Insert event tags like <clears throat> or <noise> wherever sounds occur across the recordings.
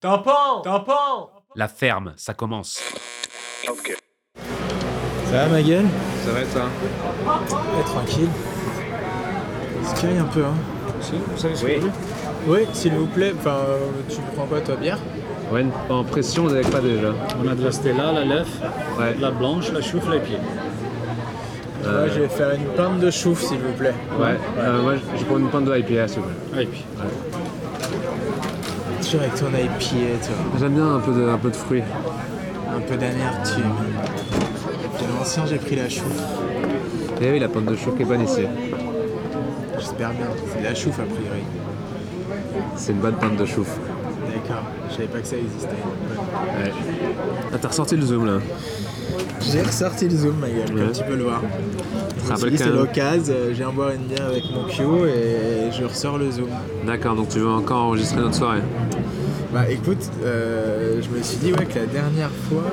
Tampon Tampon La ferme, ça commence. Ça va ma gueule Ça va ça Ouais, tranquille. Se caille un peu, hein. Oui. Oui, s'il vous plaît. Enfin, euh, tu prends quoi, toi, bière? Ouais, en pression, on n'avait pas déjà. On a de la Stella, la Ouais. la blanche, la choufle et pied. Moi, je vais faire une pinte de chouf, s'il vous plaît. Ouais, euh, moi je prends une pinte de IPA s'il vous plaît. Et puis, Avec ton IPA, toi. J'aime bien un peu de, un peu de fruits. Un peu d'amertume. De l'ancien, j'ai pris la chouf. Et oui, la pinte de chou qui est bonne ici. J'espère bien. C'est de la chouf, a priori. C'est une bonne pinte de chouf. D'accord. Je savais pas que ça existait. Ouais. Ah, t'as ressorti le zoom là J'ai ressorti le zoom, ma gueule, Ouais. comme tu peux le voir. Je me rappelle suis dit, c'est l'occasion, euh, je viens boire une bière avec mon Kyo et je ressors le zoom. D'accord, donc tu veux encore enregistrer notre soirée Bah écoute, euh, je me suis dit ouais, que la dernière fois,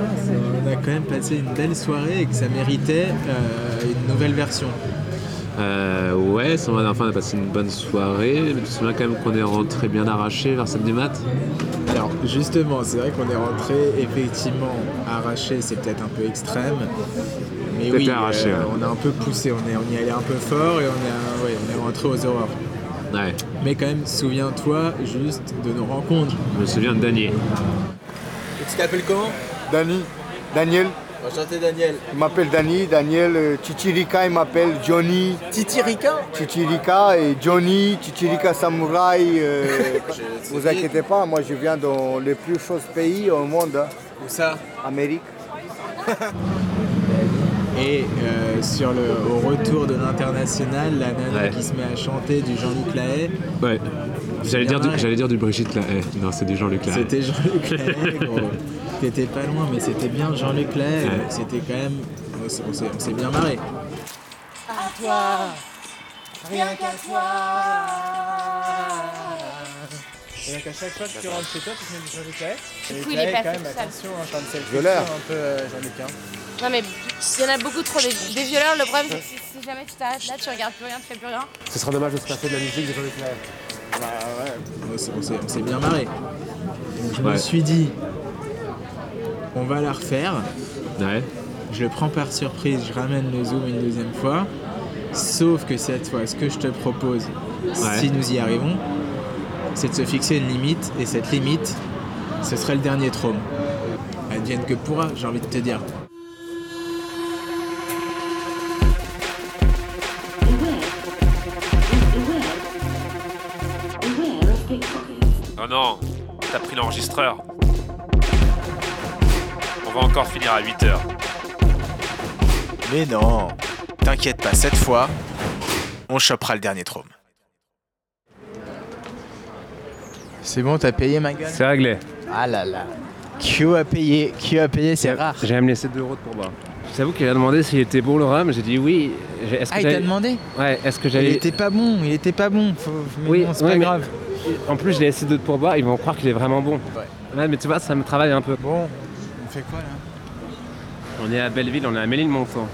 on a quand même passé une belle soirée et que ça méritait euh, une nouvelle version. Euh, ouais, ça m'a- enfin, on a passé une bonne soirée. Mais tu te souviens quand même qu'on est rentré bien arraché vers 7 du mat Alors justement, c'est vrai qu'on est rentré effectivement arraché, c'est peut-être un peu extrême. Mais T'étais oui, arraché, euh, ouais. on a un peu poussé, on, est, on y allait un peu fort et on, est, ouais, on est rentré aux horreurs. Ouais, Mais quand même, souviens-toi juste de nos rencontres. je me souviens de Daniel. Tu t'appelles comment? Dani, Daniel, Enchanté Daniel. il m'appelle Dani, Daniel euh, Chichirika, il m'appelle Johnny, Titirika Chichirika et Johnny, Chichirika Samouraï. euh, <laughs> vous inquiétez pas, moi je viens dans les plus chauds pays au monde, hein, Où ça? Amérique. <laughs> Et euh, sur le, au retour de l'international, la nana Ouais. qui se met à chanter du Jean-Luc Lahaye, Ouais. J'allais bien dire, du, marré. j'allais dire du Brigitte. Eh, non, c'est du Jean-Luc là. c'était Jean-Luc Lahaye, gros. <laughs> T'étais pas loin, mais c'était bien Jean-Luc Lahaye. Ouais. C'était quand même. On s'est- on s'est on s'est bien marré. Et donc à chaque fois que tu rentres chez toi, tu te mets du Jean-Luc Lahaye. Du coup, il est Lahaye, passé quand même, tout seul. attention, hein, le Violeur. futur, un peu euh, Jean-Luc. hein. Non mais il y en a beaucoup trop des, des violeurs. Le problème c'est que si, si jamais tu t'arrêtes là, tu regardes plus rien, tu fais plus rien. Ce sera dommage de se passer de la musique de Jean-Luc Lahaye. Bah ouais, on s'est- on bien marré. Donc je me suis dit, on va la refaire. Ouais. Je le prends par surprise, je ramène le zoom une deuxième fois. Sauf que cette fois, ce que je te propose, si nous y arrivons, c'est de se fixer une limite. Et cette limite, ce serait le dernier trône. Advienne que pourra, j'ai envie de te dire. Non, t'as pris l'enregistreur. On va encore finir à 8 heures. Mais non, t'inquiète pas, cette fois, on chopera le dernier trône. C'est bon, t'as payé ma gueule C'est réglé. Ah là là. Q a payé, Q a payé, c'est rare. J'ai même laissé 2 euros de pourboire. Je t'avoue qu'il a demandé s'il était bon le rhum. J'ai dit oui. Est-ce que Ah, il t'a demandé Ouais, est-ce que Il j'allais. était pas bon, il était pas bon. Faut... Mais Oui, bon, c'est pas mais- grave. En plus, j'ai laissé 2 de pourboire. Ils vont croire qu'il est vraiment bon. Ouais. Ouais, mais tu vois, ça me travaille un peu. Bon, on fait quoi là? On est à Belleville, on est à Méline-Montant.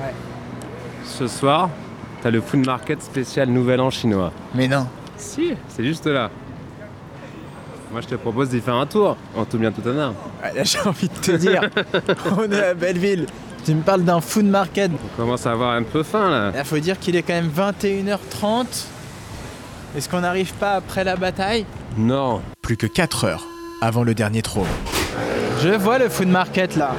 Ouais. Ce soir, t'as le food market spécial Nouvel An chinois. Mais non. Si, c'est juste là. Moi, je te propose d'y faire un tour, en tout bien tout honneur. Ouais, là, j'ai envie de te dire, <laughs> on est à Belleville. Tu me parles d'un food market. On commence à avoir un peu faim là. Il faut dire qu'il est quand même 21h30. Est-ce qu'on n'arrive pas après la bataille? Non. Plus que 4 heures avant le dernier trône. Je vois le food market là.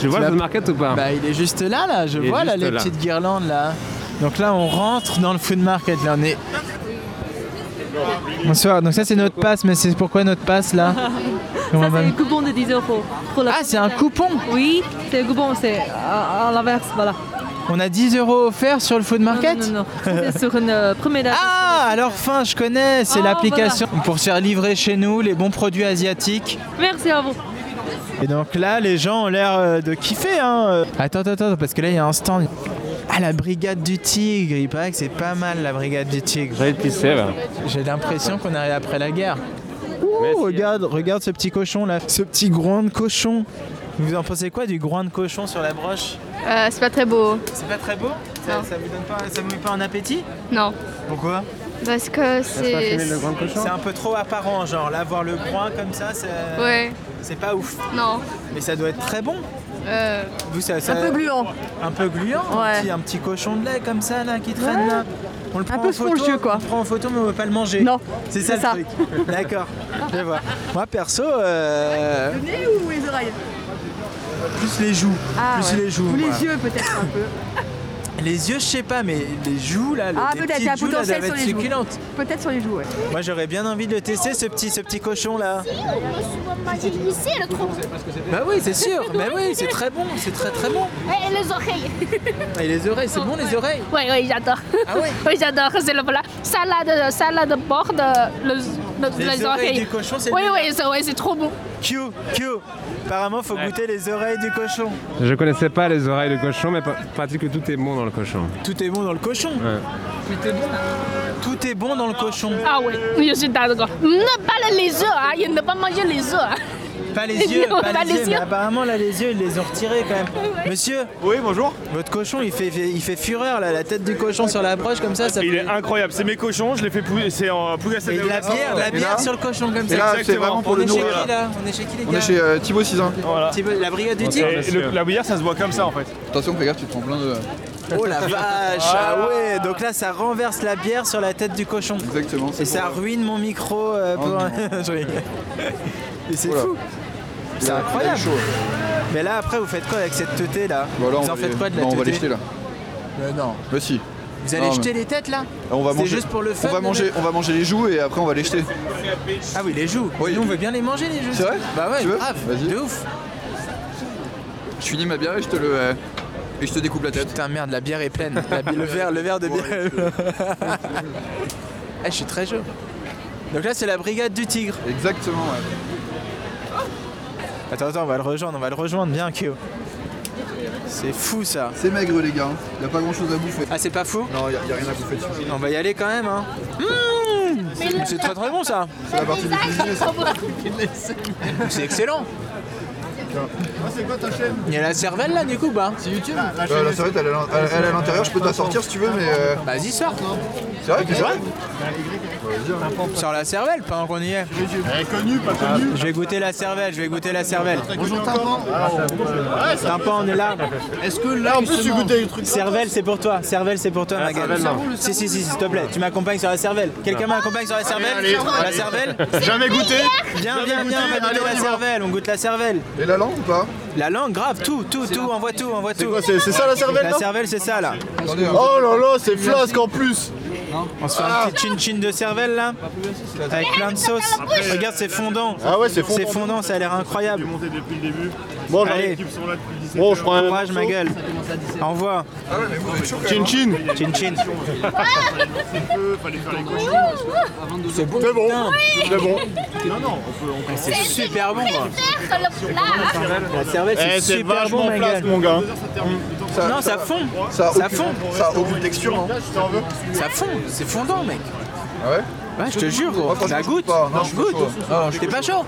Tu vois le food market ou pas? Bah il est juste là là, je Il vois là les là. petites guirlandes là. Donc là on rentre dans le food market là on est. Bonsoir, donc ça c'est notre passe, mais c'est pourquoi notre passe là <laughs> Ça, c'est un coupon de 10 euros. Pour la Ah c'est un coupon Oui, c'est un coupon, c'est à, à l'inverse, voilà. On a 10 euros offerts sur le food market Non, non, non. non. C'est sur une euh, première date. Ah alors fin je connais, c'est Ah, l'application pour se faire livrer chez nous les bons produits asiatiques. Merci à vous. Et donc là, les gens ont l'air euh, de kiffer. Hein. euh. Attends, attends, attends, parce que là, il y a un stand. Ah, la brigade du tigre. Il paraît que c'est pas mal, la brigade du tigre. J'ai l'impression qu'on arrive après la guerre. Ouh, Merci. regarde, regarde ce petit cochon là. Ce petit groin de cochon. Vous en pensez quoi du groin de cochon sur la broche? Euh, c'est pas très beau. C'est pas très beau ça, ça vous donne pas, ça vous met pas en appétit Non. Pourquoi Parce que c'est. C'est un peu trop apparent, genre là voir le brun comme ça, c'est Ouais, c'est pas ouf. non. Mais ça doit être très bon. Euh, Vous, ça, ça- Un peu gluant. Un peu gluant, un, Ouais. petit, un petit cochon de lait comme ça là qui traîne là. On le prend peu en photo, spongieux, quoi. On le prend en photo mais on veut pas le manger. Non, c'est ça c'est le ça. truc. D'accord, <laughs> je vois. Moi perso, euh, Le nez ou les oreilles plus les joues. Ah, plus ouais. les joues. Ou les yeux peut-être un peu. <laughs> Les yeux, je sais pas, mais les joues là, Ah, les petites joues là, doivent sur être les joues. succulentes. Peut-être sur les joues, ouais. Moi j'aurais bien envie de le tester ce petit, ce petit cochon là. Bah oui, c'est sûr. Mais <laughs> oui, c'est très bon, c'est très très bon. Et les oreilles. <laughs> Et les oreilles, c'est bon les oreilles. Oui, oui, j'adore. Ah ouais Oui, j'adore. C'est le plat. Salade, salade bord le- le- Les les, oreilles oreilles. du cochon, c'est Oui, oui, c'est ouais, c'est trop bon. Q, Q. Apparemment, faut goûter les oreilles du cochon. Je connaissais pas les oreilles de cochon, mais pratique que tout est bon dans le cochon. Tout est bon dans le cochon. Tout est bon dans le cochon. Ah oui, je suis d'accord. Ne pas les œufs, hein. Il ne pas manger les œufs. hein. Pas les yeux, Non, <laughs> pas, pas les les yeux. Mais apparemment, là, les yeux, ils les ont retirés quand même. Monsieur Oui, bonjour. Votre cochon, il fait, il fait fureur là, la tête du cochon sur la broche comme ça. ça Il fait- est incroyable, c'est mes cochons, je les fais pousser, c'est en Pougasset Et de la bière, la bière sur le cochon comme ça. Là, c'est vraiment pour On le est chez nourrir. qui là? On est chez qui les On gars est chez euh, Thibaut. Voilà. La brigade du tigre la bière, ça se boit comme ça en fait. Attention, fais gaffe, tu te prends plein de. Oh la vache Ah ouais Donc là ça renverse la bière sur la tête du cochon. Exactement. Et ça ruine mon micro euh, pour... <laughs> Je rigole. <laughs> Et c'est fou C'est incroyable. Mais là après vous faites quoi avec cette teuté là Bon, là, Vous en faites les- quoi de la non, on va les teuté jeter là. Euh, Non. Bah si. Vous allez Non, jeter mais- les têtes là On va C'est manger. juste pour le fun On va manger, on va manger les joues et après on va les jeter. Ah oui les joues Oui. Nous on veut bien les manger les joues C'est vrai Bah ouais Tu veux grave Vas-y. De ouf Je finis ma bière et je te le euh, et je te découpe la tête. Putain merde la bière est pleine La <laughs> le, verre, le verre de bière plein. <laughs> Eh, je suis très chaud Donc là c'est la brigade du tigre Exactement. Ouais. Attends, attends, on va le rejoindre, on va le rejoindre bien, Kyo. C'est fou ça. C'est maigre les gars. Il a pas grand chose à bouffer. Ah, c'est pas fou Non, il y, a- a rien à bouffer dessus. On va y aller quand même, hein. Mmh c'est très très bon ça. C'est la partie du cuisinier. ça. C'est excellent. Ah, c'est quoi ta chaîne Il y a la cervelle là, du coup, bah. C'est YouTube euh, La serviette elle est à l'in- elle est à l'intérieur, je peux te la sortir si tu veux, mais. euh, Vas-y, sors. C'est vrai que C'est vrai. Sors la cervelle pendant qu'on y est. Elle est connue, pas connue. Je vais goûter la cervelle, je vais goûter la cervelle. Bonjour Tympan. Tympan, on est là. Est-ce que là en plus tu goûtes des trucs Cervelle, c'est pour toi. Cervelle, c'est pour toi, ma gueule. cervelle, non. Si, si, si, s'il te plaît. Tu m'accompagnes sur la cervelle. Quelqu'un m'accompagne sur la cervelle La cervelle Jamais goûté Viens, viens, viens, on va goûter la cervelle. On goûte la cervelle. Et la langue ou pas La langue, grave, tout, tout, tout, envoie tout, envoie tout. c'est- ça, la cervelle, La cervelle, c'est ça là. Oh là là, c'est flasque en plus On se fait un petit chin-chin de cervelle là, avec plein de sauce. Regarde, c'est fondant. Ah ouais, c'est fondant. C'est fondant, ça a l'air incroyable. monté depuis le début. Bon, j'en Allez. ai qui sont là depuis 17 Bon, je prends un Courage, ma gueule. Ah Chin même. chin Chin-chin. Faire les cochons. C'est bon. C'est bon, putain. c'est bon. C'est super bon. La cervelle, Eh, c'est c'est super bon, ma gueule. Ça- Non, ça fond. Ça a Ça aucune- fond. Ça a aucune texture, non Ça fond. C'est fondant, mec. Ah ouais Ouais, je te jure, gros. Moi, je goûte goûte. pas. Non, je Goûte. chaud. Non, je suis T'es pas chaud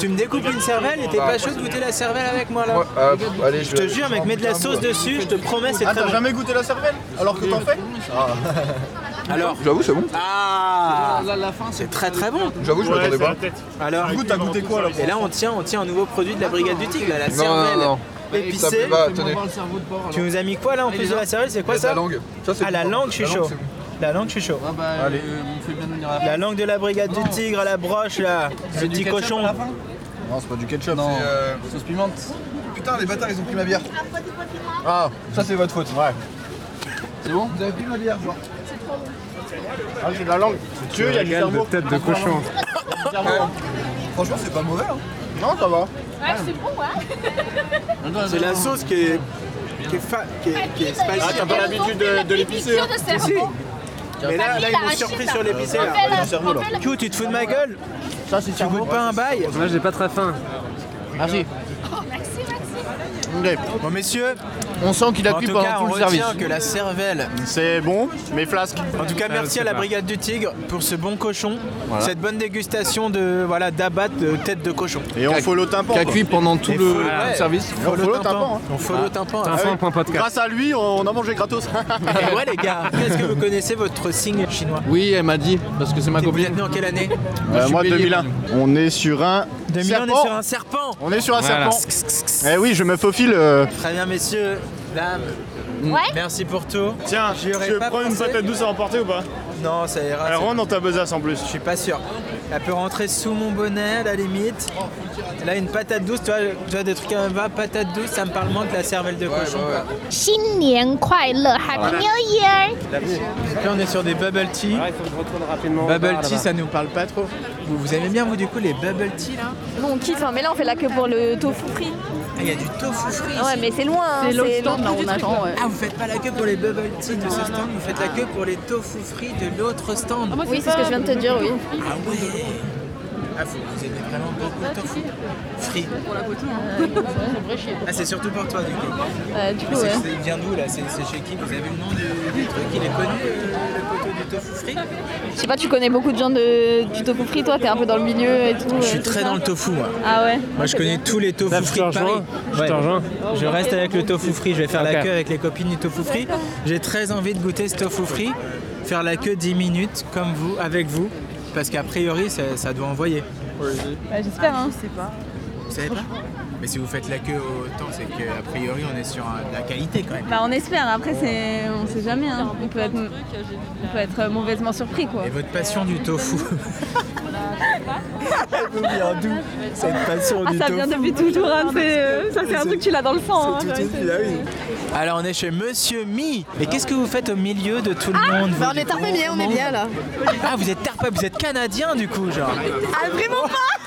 Tu me découpes une cervelle et t'es Bah, pas chaud de goûter la cervelle avec moi là Ouais, ah, allez, Je te jure, mec, mets de la sauce dessus, je te promets, c'est Ah, très t'as bon. jamais goûté la cervelle Alors que t'en fais Alors J'avoue, c'est bon. Ah C'est très très bon J'avoue, je m'attendais pas. Alors Du coup, t'as goûté quoi là Et là on tient, on tient un nouveau produit de la brigade du tigre, là, la Non, cervelle non, non. Tu nous as mis quoi là en plus de la cervelle C'est quoi La ça langue. Ça, c'est Ah la langue, je suis La chaud. langue, c'est bon. La langue, je suis chaud. Allez. La langue de la brigade du tigre à la broche là, ce petit cochon. Non, c'est pas du ketchup, c'est. Euh... Sauce pimente. Putain, les bâtards, ils ont pris ma bière. Ah, ça, c'est votre faute. Ouais. C'est bon Vous avez pris ma bière, genre Ah, j'ai de la langue. C'est Dieu, il y a du cerveau. tête de cochon. Franchement, c'est pas mauvais, hein. Non, ça va. Ouais, c'est bon, ouais. C'est la sauce qui est qui est, fa- qui est, qui est spicy. Ah, t'as pas l'habitude de, de l'épicer hein. Si. Mais là, là, ils m'ont surpris sur l'épicé là. Q, tu te fous de ma gueule Ça, c'est Tu goûtes pas un bail Moi j'ai pas très faim. Merci. Bon messieurs, On sent qu'il a tout pendant tout on le service. retient que la cervelle. C'est bon, mais flasque. En tout cas, merci à la brigade du Tigre pour ce bon cochon, cette bonne dégustation de voilà d'abat de tête de cochon. Et on follow tympan. Qui a cuit pendant tout le ouais. service. On follow tympan. hein. On follow tympan. Ah. Grâce à lui, on a mangé gratos. <laughs> Et ouais les gars, est-ce que vous connaissez votre signe chinois? Oui, elle m'a dit, parce que c'est ma Vous copine. êtes né en quelle année? Euh, moi, bélier, 2001. On est sur un 2000 on est sur un serpent. On est sur un Voilà. serpent. Eh oui, je me faufile. euh, Très bien messieurs, dames. Ouais. Merci pour tout. Tiens, J'y aurais tu veux pas prendre une pensé. patate douce à emporter ou pas? Non, ça ira. Elle rentre dans ta besace en plus. Je suis pas sûr. Elle peut rentrer sous mon bonnet à la limite. Là, une patate douce, tu vois, tu vois des trucs comme ça, patate douce, ça me parle moins que la cervelle de cochon. Ouais, Happy New Year! Là, on est sur des bubble tea. Rapidement bubble tea, ça nous parle pas trop. Vous, vous aimez bien, vous, du coup, les bubble tea là? Bon, on kiffe, hein, mais là, on fait la queue pour le tofu frit. Ah, il y a du tofu frit. Ouais, mais c'est loin, hein, C'est l'autre stand, là, bout on du truc, attend, ouais. Ah, vous faites pas la queue pour les bubble tea de ce stand, vous faites la queue pour les tofu frits de l'autre stand. Oui, c'est ce que je viens de te dire, oui. Ah ouais Ah, vous aimez vraiment beaucoup le tofu Frit. Ah, c'est surtout pour toi, du coup. Euh, du coup, c'est- ouais. c'est- Il vient d'où là? C'est c'est chez qui? Vous avez le nom du, du truc? Il est connu, euh, le poteau du tofu frit Je sais pas, tu connais beaucoup de gens de, du tofu frit, toi, t'es un peu dans le milieu et tout. Je euh, suis très ça. dans le tofu, moi. Ah ouais? Moi, je connais tous les tofu frits de Paris. Je te rejoins. Je reste avec le tofu frit. Je vais faire la Ok. queue avec les copines du tofu frit. J'ai très envie de goûter ce tofu frit. Faire la queue 10 minutes, comme vous, avec vous. Parce qu'a priori, ça, ça doit envoyer. Ouais, J'espère, hein. Vous savez pas? Mais si vous faites la queue autant, c'est qu'a priori, on est sur un- de la qualité quand même. Bah on espère, après c'est... on sait jamais, hein. on, peut être... on peut être mauvaisement surpris quoi. Et votre passion du tofu Elle vient d'où Cette passion Ah du ça tofu vient depuis toujours, hein. c'est, euh, ça c'est un truc tu l'as dans le sang. hein. Tout de suite, ah oui. Alors on est chez Monsieur Mi. Et qu'est-ce que vous faites au milieu de tout le monde vous, Bah, on est tarpé bien, on est bien là. Ah vous êtes tarpé, vous êtes canadien du coup genre. Ah vraiment pas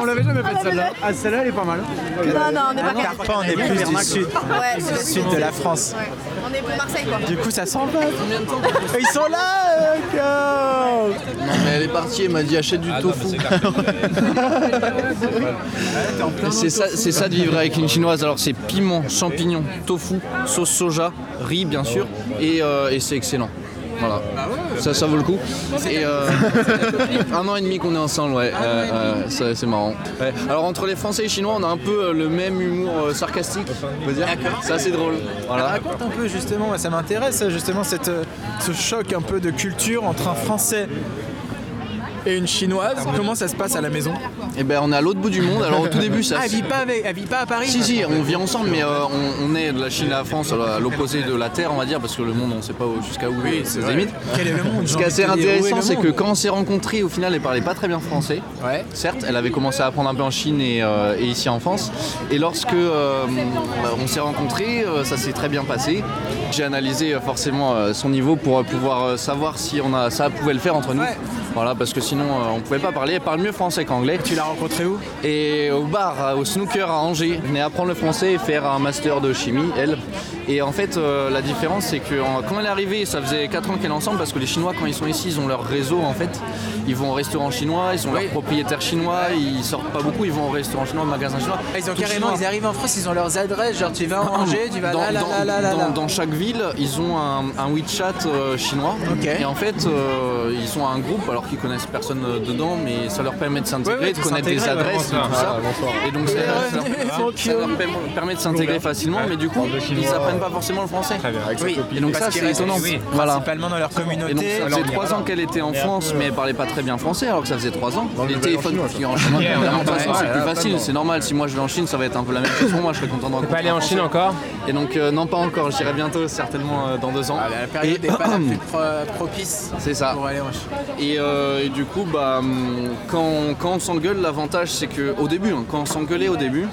On l'avait jamais fait celle-là. Ah, celle-là, elle est pas mal. Non, non, on est pas Tarpin, on est plus du sud. Ouais, Du sud de la France. On est Marseille quoi. Du coup ça sent pas. Ils sont là Non, mais elle est partie, elle m'a dit achète du tofu. <laughs> c'est ça, c'est ça de vivre avec une chinoise. Alors c'est piment, champignons, tofu, sauce soja, riz bien sûr, et, euh, et c'est excellent. Voilà, ça, ça vaut le coup. Et euh, un an et demi qu'on est ensemble, ouais, euh, euh, ça, c'est marrant. Ouais. Alors entre les Français et les Chinois, on a un peu euh, le même humour euh, sarcastique, on peut dire. C'est assez drôle. Voilà. Raconte un peu justement, ça m'intéresse justement cette, euh, ce choc un peu de culture entre un Français et une Chinoise. Comment ça se passe à la maison Et ben on est à l'autre bout du monde. Alors au tout début ça. Ah, elle vit pas avec, elle vit pas à Paris Si si, on vit ensemble, mais euh, on, on est de la Chine à la France, à l'opposé de la Terre, on va dire, parce que le monde, on ne sait pas jusqu'à où Oui, c'est limite. Quel est le monde Ce qui est assez intéressant, c'est que quand on s'est rencontrés, au final, elle parlait pas très bien français. Ouais. Certes, elle avait commencé à apprendre un peu en Chine et, euh, et ici en France. Et lorsque euh, on s'est rencontrés, ça s'est très bien passé. J'ai analysé forcément son niveau pour pouvoir savoir si on a, ça pouvait le faire entre nous. Ouais. Voilà, parce que sinon euh, on pouvait pas parler. Elle parle mieux français qu'anglais. Tu l'as rencontré où? Et au bar, euh, au snooker à Angers, elle venait apprendre le français et faire un master de chimie, elle. Et en fait, euh, la différence, c'est que en- quand elle est arrivée, ça faisait 4 ans qu'elle est ensemble, parce que les Chinois, quand ils sont ici, ils ont leur réseau en fait. Ils vont au restaurant chinois, ils ont leur propriétaire chinois, ils sortent pas beaucoup, ils vont au restaurant chinois, au magasin chinois. Ah, Ils ont Tout carrément, chinois. ils arrivent en France, ils ont leurs adresses, genre tu vas en Angers, tu vas dans, là, là, dans- là, là, là, dans- là. dans chaque ville, ils ont un, un WeChat euh, chinois. Ok. Et en fait, euh, ils sont un groupe, alors qu'ils connaissent personne euh, dedans, mais ça leur permet de s'intégrer, Ouais, ouais, de connaître des ouais, adresses et tout ça. Et donc, ça, ça leur, ça leur permet- de s'intégrer facilement, mais du coup, ils apprennent pas forcément le français. Oui, Et donc, ça, c'est étonnant. Voilà. principalement dans leur Et donc communauté. ça faisait trois ans qu'elle était en France, mais elle parlait pas très bien français, alors que ça faisait trois ans. Les téléphones qui en façon, c'est plus facile, c'est normal. Si moi je vais en Chine, ça va être un peu la même chose pour moi. Je serais content de rencontrer Pas aller en Chine encore? Et donc euh, non, pas encore. J'irai bientôt, certainement euh, dans deux ans. Ah, la période n'est pas la <clears throat> plus pro- propice C'est ça. pour aller en Chine. Et, euh, et du coup, bah, hum, quand, quand on s'engueule, l'avantage c'est que au début, hein, quand on s'engueulait au début,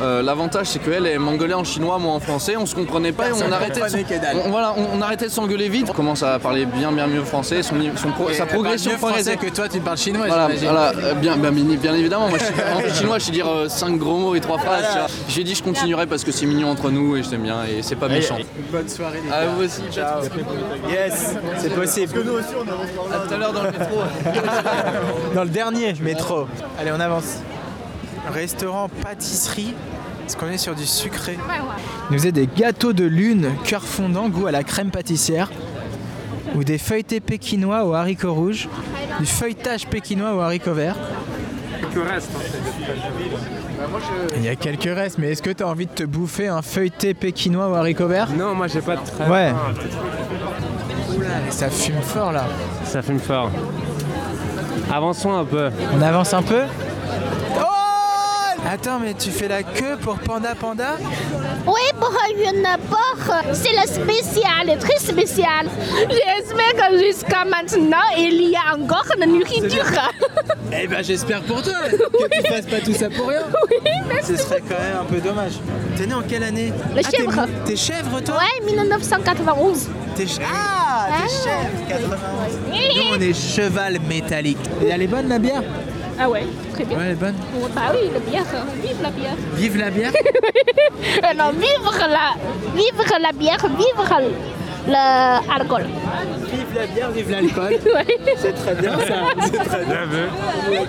euh, l'avantage c'est qu'elle elle m'engueulait en chinois, moi en français, on se comprenait pas et on arrêtait, de, on, voilà, on, on arrêtait de s'engueuler vite. On commence à parler bien bien mieux français, son, son pro- sa parle progression mieux français que toi, tu parles chinois, Voilà, voilà, euh, bien, bien, bien- évidemment. Moi, je suis- en chinois, je sais dire 5 gros mots et 3 phrases. J'ai dit je continuerai parce que c'est mignon entre nous et je t'aime bien et c'est pas méchant. Bonne soirée, les À vous aussi, Ciao. Yes, c'est possible. À tout à l'heure dans le métro. <laughs> Dans le dernier métro. Allez, on avance. Restaurant pâtisserie. Est-ce qu'on est sur du sucré Il nous faisait des gâteaux de lune, cœur fondant, goût à la crème pâtissière. Ou des feuilletés pékinois aux haricots rouges. Du feuilletage pékinois aux haricots verts. Il y a quelques restes, mais est-ce que tu as envie de te bouffer un feuilleté pékinois aux haricots verts Non, moi j'ai pas de très. Ouais. Ça fume fort là. Ça fume fort. Avançons un peu. On avance un peu? Attends, mais tu fais la queue pour Panda Panda Oui, pour une porte, c'est le spécial, très spécial. J'espère que jusqu'à maintenant, il y a encore de nourriture. <laughs> Eh ben j'espère pour toi que tu fasses pas tout ça pour rien. Oui, merci. Ce serait quand même un peu dommage. T'es né en quelle année Le Ah, t'es- chèvre. T'es chèvre toi Ouais, 1991. T'es ch- Ah, t'es chèvre 91. Nous on est cheval métallique. Et elle est bonne la bière? Ah ouais, très bien. Ouais, elle est bonne. Oh, Bah oui, la bière, vive la bière. Vive la bière <laughs> Euh, non, vivre la, vivre la bière, vivre l'alcool. Vive la bière, vive l'alcool. <laughs> C'est très bien ça. <laughs> C'est très bien.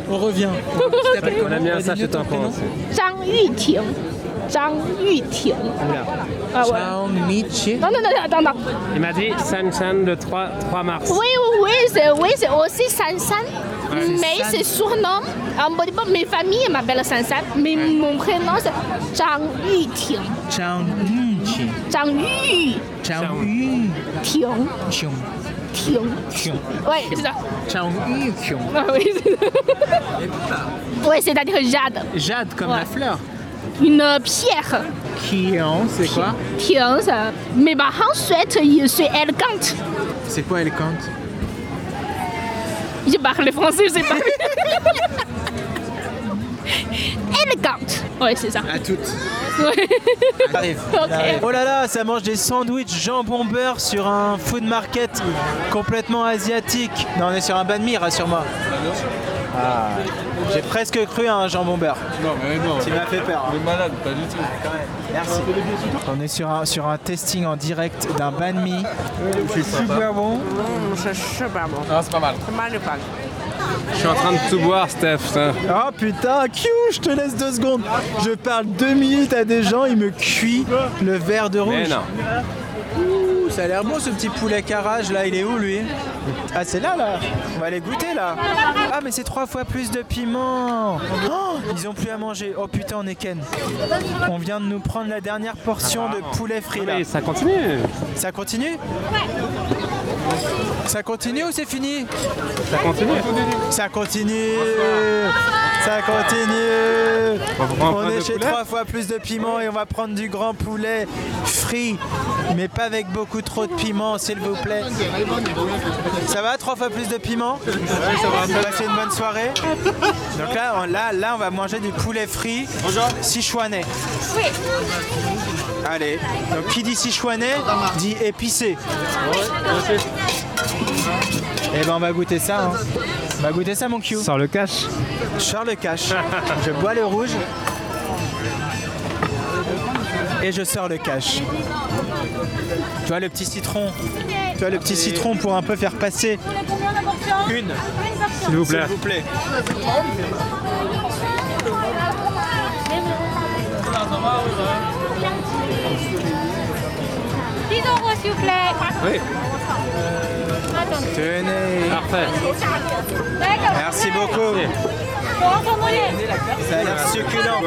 On revient. T'appelles On comment aime bien ça chez toi Zhang Yuting. Zhang Yuting. Ah ouais. Michi. Non, non, non, attends, attends. Il m'a dit San San le 3, 3 mars. Oui, oui, oui, c'est oui, c'est aussi Sansan. Ouais. Mais c'est surnom. En bon, bon, mes familles m'appellent Sansan. Mais mon prénom c'est Zhang Yuting. Ciao, Michi. Zhang Yu. Ciao, Ting. Chiong. Ting. Chiong. Ouais, c'est ça. Ciao, Chiong. Ah oui, c'est ça. Ouais, c'est-à-dire Jade. Jade comme Ouais. la fleur. Une pierre. Kion, c'est quoi? Pierre, ça. Mes parents souhaitent je suis élégante. C'est quoi elle compte Je parle français, je sais pas. <laughs> élégante. Ouais, c'est ça. À toutes. Ouais. <laughs> Arrive. Ok. Oh là là, ça mange des sandwichs jambon beurre sur un food market complètement asiatique. Non, on est sur un banh mi, rassure-moi. Ah, j'ai presque cru à un jambon beurre. Non, mais non. Tu m'as fait peur. On est malade, pas du tout. Merci. On est sur un, sur un testing en direct d'un banh mi. C'est super bon. C'est super bon. Ah, c'est pas mal. C'est magnifique. Je suis en train de tout boire, Steph. ça. Oh putain, Q, je te laisse deux secondes. Je parle deux minutes à des gens, ils me cuit le verre de rouge. Mais non. Ouh, ça a l'air bon ce petit poulet carrage là, il est où lui? Ah c'est là là On va aller goûter là Ah mais c'est trois fois plus de piment Oh, Ils ont plus à manger. Oh putain on est ken. On vient de nous prendre la dernière portion de poulet frit là. Mais ça continue. Ça continue? Ça continue ou c'est fini? Ça continue. Ça continue Ça continue On est chez trois fois plus de piment et on va prendre du grand poulet frit, mais pas avec beaucoup trop de piment, s'il vous plaît. Ça va, trois fois plus de piment Ouais, ça va. Passez une bonne soirée. Donc là, on, là, là, on va manger du poulet frit sichuanais. Allez, donc qui dit sichuanais dit épicé. Et ben on va goûter ça. hein. On va goûter ça mon Q. Sors le cash. Je sors le cash. je bois le rouge. Et je sors le cash. Tu vois le petit citron Tu vois le petit citron pour un peu faire passer une. S'il vous plaît. S'il vous plaît. euros, s'il vous plaît. Oui. Tenez. Parfait. Merci beaucoup. Ça a l'air succulent.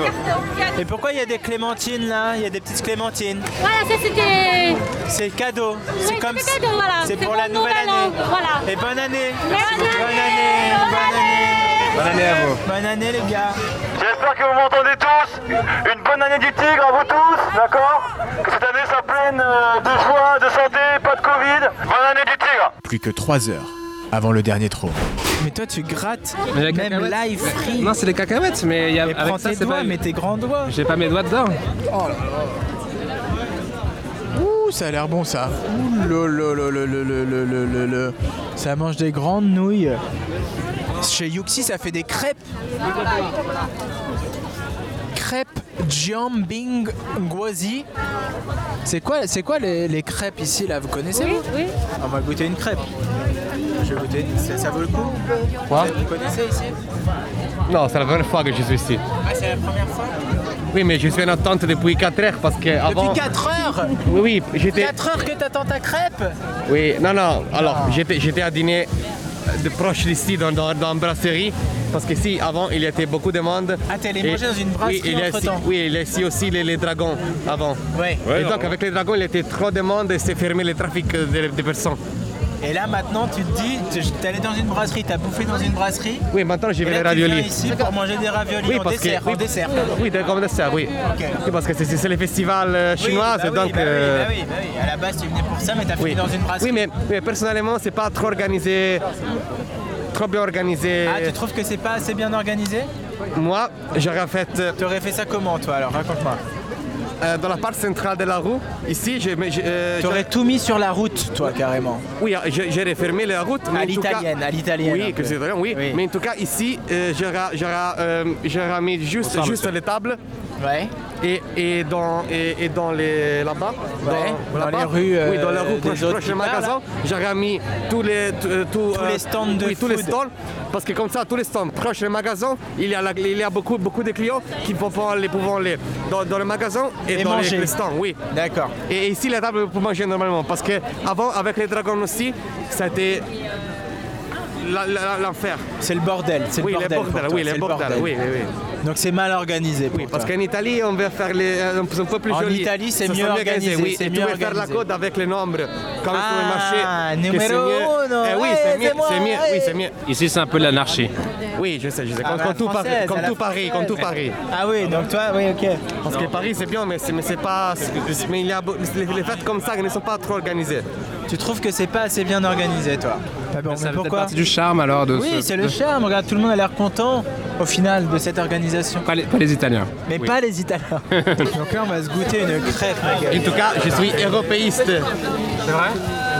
Et pourquoi il y a des clémentines là? Il y a des petites clémentines. Voilà, ça c'était. C'est cadeau. C'est comme c'est voilà. Pour pour la le nouvelle nouvel année. an, voilà. Et bonne année. Merci Bonne beaucoup. année. Bonne année. Bonne année à vous. Bonne année les gars. J'espère que vous m'entendez tous. Une bonne année du tigre à vous tous, d'accord? Que cette année soit pleine euh, de joie, plus que 3 heures avant le dernier trou. Mais toi, tu grattes mais même live free. Non, c'est les cacahuètes, mais il y a. Mais avec prends ça, tes doigts, pas... mets tes grands doigts. J'ai pas mes doigts dedans. Oh là là. Ouh, ça a l'air bon ça. Ouh, le, Ça mange des grandes nouilles. Chez Yuxi, ça fait des crêpes. Jiambing Guozi. C'est quoi, c'est quoi les, les crêpes ici là Vous connaissez Oui, vous oui. On va goûter une crêpe. Je vais goûter. Ça, ça vaut le coup? Quoi? Vous connaissez ici? Non, c'est la première fois que je suis ici. Ah, c'est la première fois? Oui, mais je suis en attente depuis 4 heures parce que avant. Depuis 4 heures? Oui, oui, j'étais. 4 heures que t'attends ta crêpe? Oui, non, non. Alors, j'étais, j'étais à dîner de proche d'ici dans, dans, dans brasserie. Parce qu'ici, avant, il y avait beaucoup de monde. Ah, t'es allé manger dans une brasserie oui. Oui, il y a ici aussi les, les dragons avant. Ouais. et donc, avec les dragons, il y était trop de monde et c'est fermé le trafic de, de personnes. Et là maintenant tu te dis, tu- t'es allé dans une brasserie, t'as bouffé dans une brasserie. Oui, maintenant, j'y vais là, les tu raviolis. ici pour manger des raviolis Oui, en parce que- dessert. oui, en dessert. Oui, de- comme dessert, oui. Oui, parce que c'est, c'est le festival euh, Oui, chinois, bah oui, donc. bah oui, euh, bah oui, oui. À la base tu venais pour ça, mais t'as fini oui. dans une brasserie. Oui, mais, mais personnellement, c'est pas trop organisé, trop bien organisé. Ah, tu trouves que c'est pas assez bien organisé? Moi, j'aurais fait. euh, T'aurais fait ça comment toi alors? Raconte-moi. Euh, dans la part centrale de la roue, ici, j'ai. euh, T'aurais j'aurais- tout mis sur la route, toi, carrément. Oui, j'ai j'ai refermé la route. mais À l'italienne, à l'italienne, Oui, que c'est vrai, oui. Oui. Mais en tout cas, ici, euh, j'aurais euh, mis juste, Bonsoir, juste les tables. Ouais. Et, et dans, et, et dans les là-bas, Ouais, dans les rues, euh, oui, dans les rues des proches, autres proches du magasin, j'aurais mis tous les, euh, tout, Tous les stands de oui, tous les stands, parce que comme ça, tous les stands proches du magasin, il y a, la- il y a beaucoup, beaucoup de clients qui peuvent aller, pouvant aller dans, dans le magasin et, Et dans les- manger. les, stands, oui. D'accord. Et ici, la table pour manger normalement, parce que avant, avec les dragons aussi, c'était la- la- l'enfer. C'est le bordel. C'est Oui, le bordel. toi, oui, le bordel. oui, oui, oui. Donc c'est mal organisé. Pour Oui, parce qu'en Italie, on veut faire les, euh, un peu plus En joli. Italie, c'est mieux sera organisé, Oui, c'est et mieux tu veux faire la organisé. code avec les nombres, comme Ah, sur le marché. que numéro c'est mieux. uno, Eh oui, ouais, c'est mieux, c'est mieux, ouais. oui, c'est mieux. Ici, c'est un peu l'anarchie. Oui, je sais, je sais. Ah, Comme, bah, comme tout Paris, comme tout Paris, comme tout Paris. Ah oui, donc toi, oui, ok. Parce que Paris, c'est bien, mais c'est, mais c'est pas. Mais il y a les, les fêtes comme ça qui ne sont pas trop organisées. Tu trouves que c'est pas assez bien organisé, toi Ah bon, Ça mais fait pourquoi partie du charme alors de Oui, ce- c'est le charme. Regarde, tout le monde a l'air content au final de cette organisation. Pas les, pas les Italiens. Mais Oui. pas les Italiens. donc là, on va se goûter une crêpe. En tout cas, je suis européiste. C'est vrai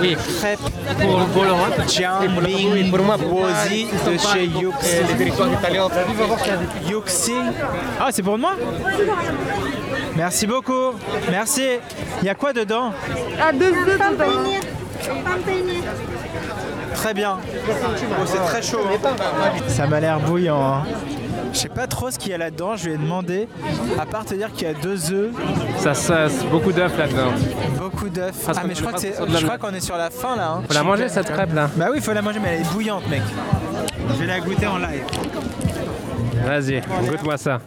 Oui. Crêpe Pour, pour l'Europe. Jambing pour moi, Wosi ils de chez Yuxi. Les territoires italiens. Yuxi. Ah, c'est pour moi Merci beaucoup. Merci. Il y a quoi dedans Ah, deux œufs Très bien. Oh, c'est très chaud. hein. Ça m'a l'air bouillant. hein. Je sais pas trop ce qu'il y a là-dedans, je lui ai demandé. À part te dire qu'il y a deux œufs, Ça, ça, c'est beaucoup d'œufs là-dedans. beaucoup d'œufs. Ah mais je crois, que c'est- je qu'on est sur la fin là. hein. Faut la manger cette crêpe là. Bah oui, il faut la manger, mais elle est bouillante, mec. Je vais la goûter en live. Vas-y, goûte-moi ça.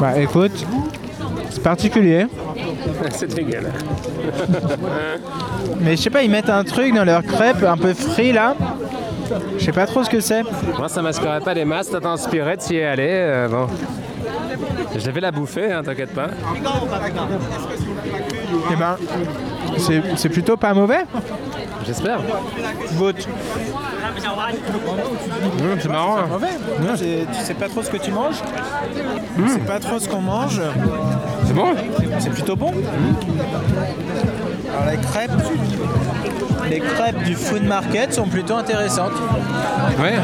Bah écoute, c'est particulier. <laughs> c'est dégueulasse. Mais je sais pas, ils mettent un truc dans leur crêpe un peu frit là. Je sais pas trop ce que c'est. Moi, ça m'inspirait pas des masses. T'as inspiré, t'y es allé. euh, bon. Je vais la bouffer, hein, t'inquiète pas. Eh ben, c'est plutôt pas mauvais. J'espère. Goûte. c'est marrant. hein. Mauvais. Tu sais pas trop ce que tu manges. C'est pas trop ce qu'on mange. C'est bon C'est plutôt bon. Alors les crêpes, les crêpes du food market sont plutôt intéressantes. Ouais.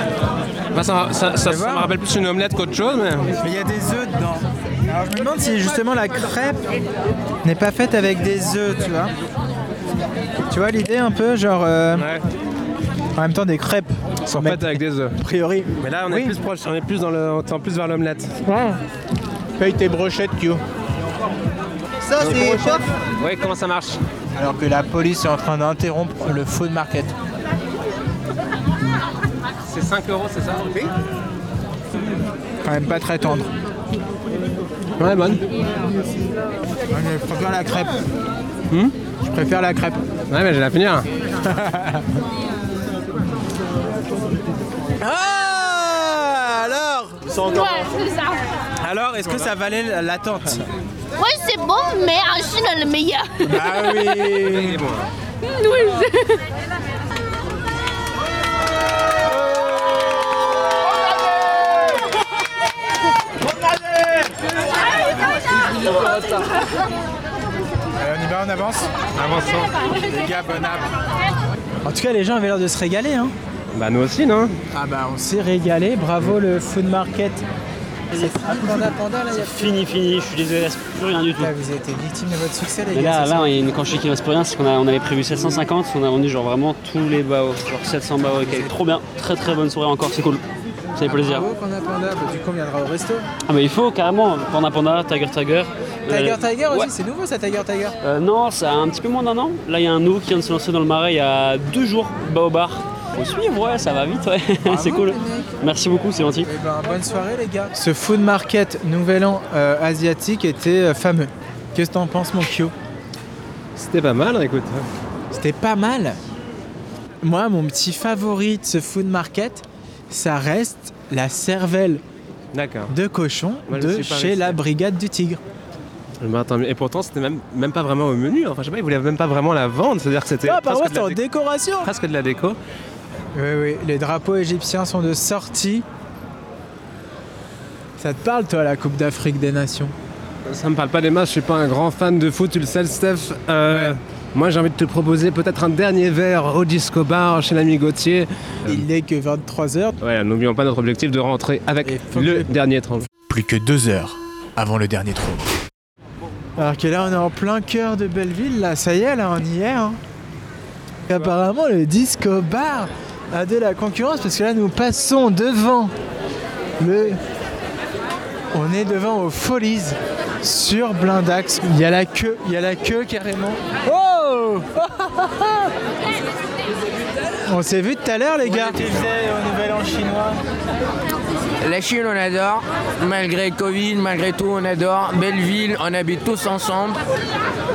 Bah, ça, ça, ça, Tu ça vois me rappelle plus une omelette qu'autre chose, mais. Mais il y a des œufs dedans. Alors je me demande si justement la crêpe n'est pas faite avec des œufs, tu vois. Tu vois l'idée un peu, genre. euh, Ouais. En même temps des crêpes. Sont faites avec des œufs. A priori. Mais là, on est Oui. plus proche, on est plus dans le, on tend plus vers l'omelette. Paye tes brochettes, Kyo. Ça c'est chef Oui, comment ça marche Alors que la police est en train d'interrompre le food market. C'est 5 euros, c'est ça Quand même pas très tendre. Ouais, bonne. Je préfère la crêpe. Je préfère la crêpe. Ouais, mais je vais la finir. <laughs> Ah alors Ouais, c'est ça. Alors, est-ce que ça valait l'attente Oui, c'est bon, mais en Chine, le meilleur. Bah oui. Oui, y va, on avance Avançons. Les gars, bon app. En tout cas, les gens avaient l'air de se régaler. Hein. Bah, nous aussi, non? Ah bah, on s'est régalé. Bravo le food market là, a Fini, fini, je suis désolé, il reste plus rien du tout. Là, vous avez été victime de votre succès, les Mais gars. là, c'est là, ça il y a une- quand je dis qu'il reste plus rien, c'est qu'on a- on avait prévu 750, on a vendu genre vraiment tous les baos, genre 700 baos. Trop bien, très très bonne soirée encore, c'est cool. Ça fait plaisir. Bravo, Panda Panda. Bah, du coup, on viendra au resto. Ah bah il faut carrément, Panda Panda, Tiger Tiger. Tiger Euh, Tiger aussi, ouais. c'est nouveau ça, Tiger Tiger. Euh, non, ça a un petit peu moins d'un an. Là, il y a un nouveau qui vient de se lancer dans le marais il y a deux jours, Baobar. Faut suivre, ouais, ça va vite, ouais. <laughs> c'est cool. Merci beaucoup, c'est gentil. Eh ben, bonne soirée, les gars. Ce food market Nouvel An euh, asiatique était euh, fameux. Qu'est-ce que t'en penses, mon Kyo? C'était pas mal, écoute. C'était pas mal. Moi, mon petit favori de ce food market, ça reste la cervelle D'accord. de cochon Moi, de chez resté. la Brigade du Tigre. Mais- et pourtant, c'était même, même pas vraiment au menu. Enfin, je sais pas, ils voulaient même pas vraiment la vendre. C'est-à-dire que c'était Ah, par contre, la en déco- décoration. presque de la déco. Oui, oui, les drapeaux égyptiens sont de sortie. Ça te parle, toi, la Coupe d'Afrique des Nations? Ça me parle pas des masses, je suis pas un grand fan de foot, tu le sais, Steph. Euh, Moi, j'ai envie de te proposer peut-être un dernier verre au disco bar chez l'ami Gauthier. Il n'est que 23h. Ouais, n'oublions pas notre objectif de rentrer avec le dernier trône. Plus que deux heures avant le dernier trône. Alors que là, on est en plein cœur de Belleville, là, ça y est, là, on y est. Hein. Apparemment, le disco bar a de la concurrence parce que là, nous passons devant le. On est devant aux Folies sur Blindax. Il y a la queue, il y a la queue carrément. Oh <laughs> On s'est vu tout à l'heure, les gars. Tu faisais au Nouvel An chinois. La Chine, on adore. Malgré Covid, malgré tout, on adore. Belleville, on habite tous ensemble.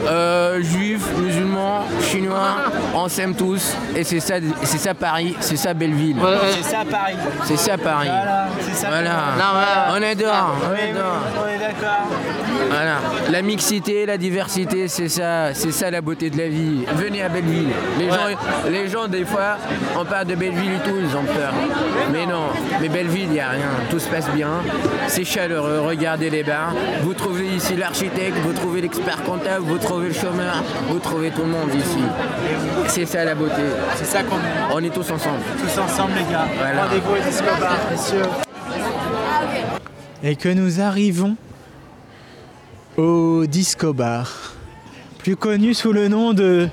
Euh, juifs, musulmans, chinois, on s'aime tous. Et c'est ça, c'est ça Paris, c'est ça Belleville. C'est ça Paris. C'est ça Paris. Voilà, c'est ça. Voilà. On adore, on adore. On est d'accord. Voilà. La mixité, la diversité, c'est ça, c'est ça la beauté de la vie. Venez à Belleville. Les, gens, les gens, des fois, on parle de Belleville et tout, ils ont peur. Mais non, mais Belleville, il n'y a rien. Tout se passe bien. C'est chaleureux. Regardez les bars. Vous trouvez ici l'architecte, vous trouvez l'expert comptable, vous trouvez le chômeur, vous trouvez tout le monde ici. C'est ça la beauté. C'est ça qu'on On est tous ensemble. Tous ensemble, les gars. Voilà. Rendez-vous au disco bar, messieurs. Et que nous arrivons au disco bar, plus connu sous le nom de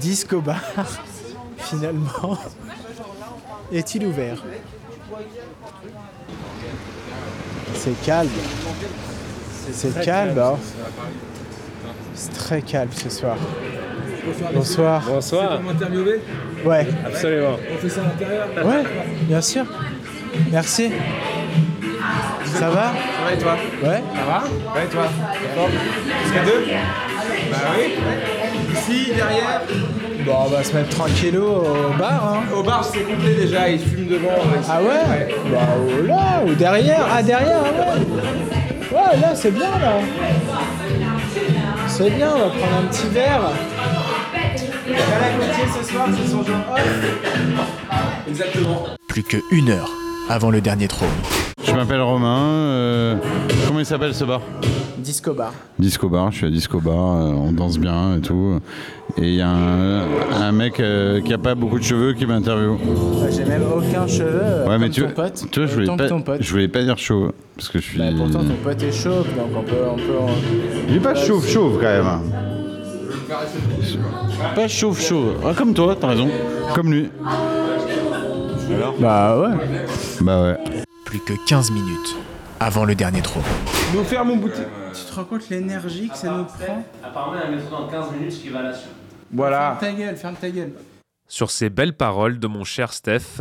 disco bar, <laughs> finalement, est-il ouvert? C'est calme. C'est très calme, hein. C'est très calme ce soir. Bonsoir. Bonsoir. Ouais. Absolument. On fait ça à l'intérieur? Ouais, bien sûr. Merci. Ça va Ça va et toi Ouais. Ça va Ouais et toi Jusqu'à deux Bah oui. Ici, derrière. Bon, on va se mettre tranquillo au bar. Hein. Au bar, c'est complet déjà, ils fument devant. Ah ouais, Bah oh là, ou derrière. Ah derrière, ah ouais. Ouais, là c'est bien là. C'est bien, on va prendre un petit verre. Voilà, Gauthier, ce soir, c'est son jour off. Exactement. Plus que une heure avant le dernier trône. Je m'appelle Romain. euh, comment il s'appelle ce bar Disco bar. Disco Bar. Je suis à Disco Bar. euh, on danse bien et tout. Et il y a un, un mec euh, qui a pas beaucoup de cheveux qui m'interviewe. J'ai même aucun cheveu. Ouais, mais tu, ton pote. tu vois, je voulais, pas, ton pote. je voulais pas dire chauve. Parce que je suis. Bah, pourtant ton pote est chauve, donc on peut. On peut Il est pas chauve, chauve quand même. Pas chauve, chauve. Ah, comme toi, t'as raison. Comme lui. Alors Bah ouais. Bah ouais. Plus que 15 minutes avant le dernier trône. Nous fermons boutique. Tu te rends compte l'énergie que ça nous prend Apparemment, il y a un métro dans 15 minutes, ce qui va là-dessus. Voilà. Ferme ta gueule, ferme ta gueule. Sur ces belles paroles de mon cher Steph,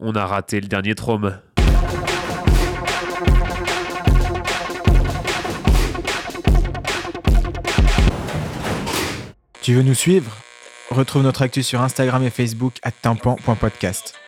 on a raté le dernier trôme. Tu veux nous suivre? Retrouve notre actu sur Instagram et Facebook à tympan.podcast.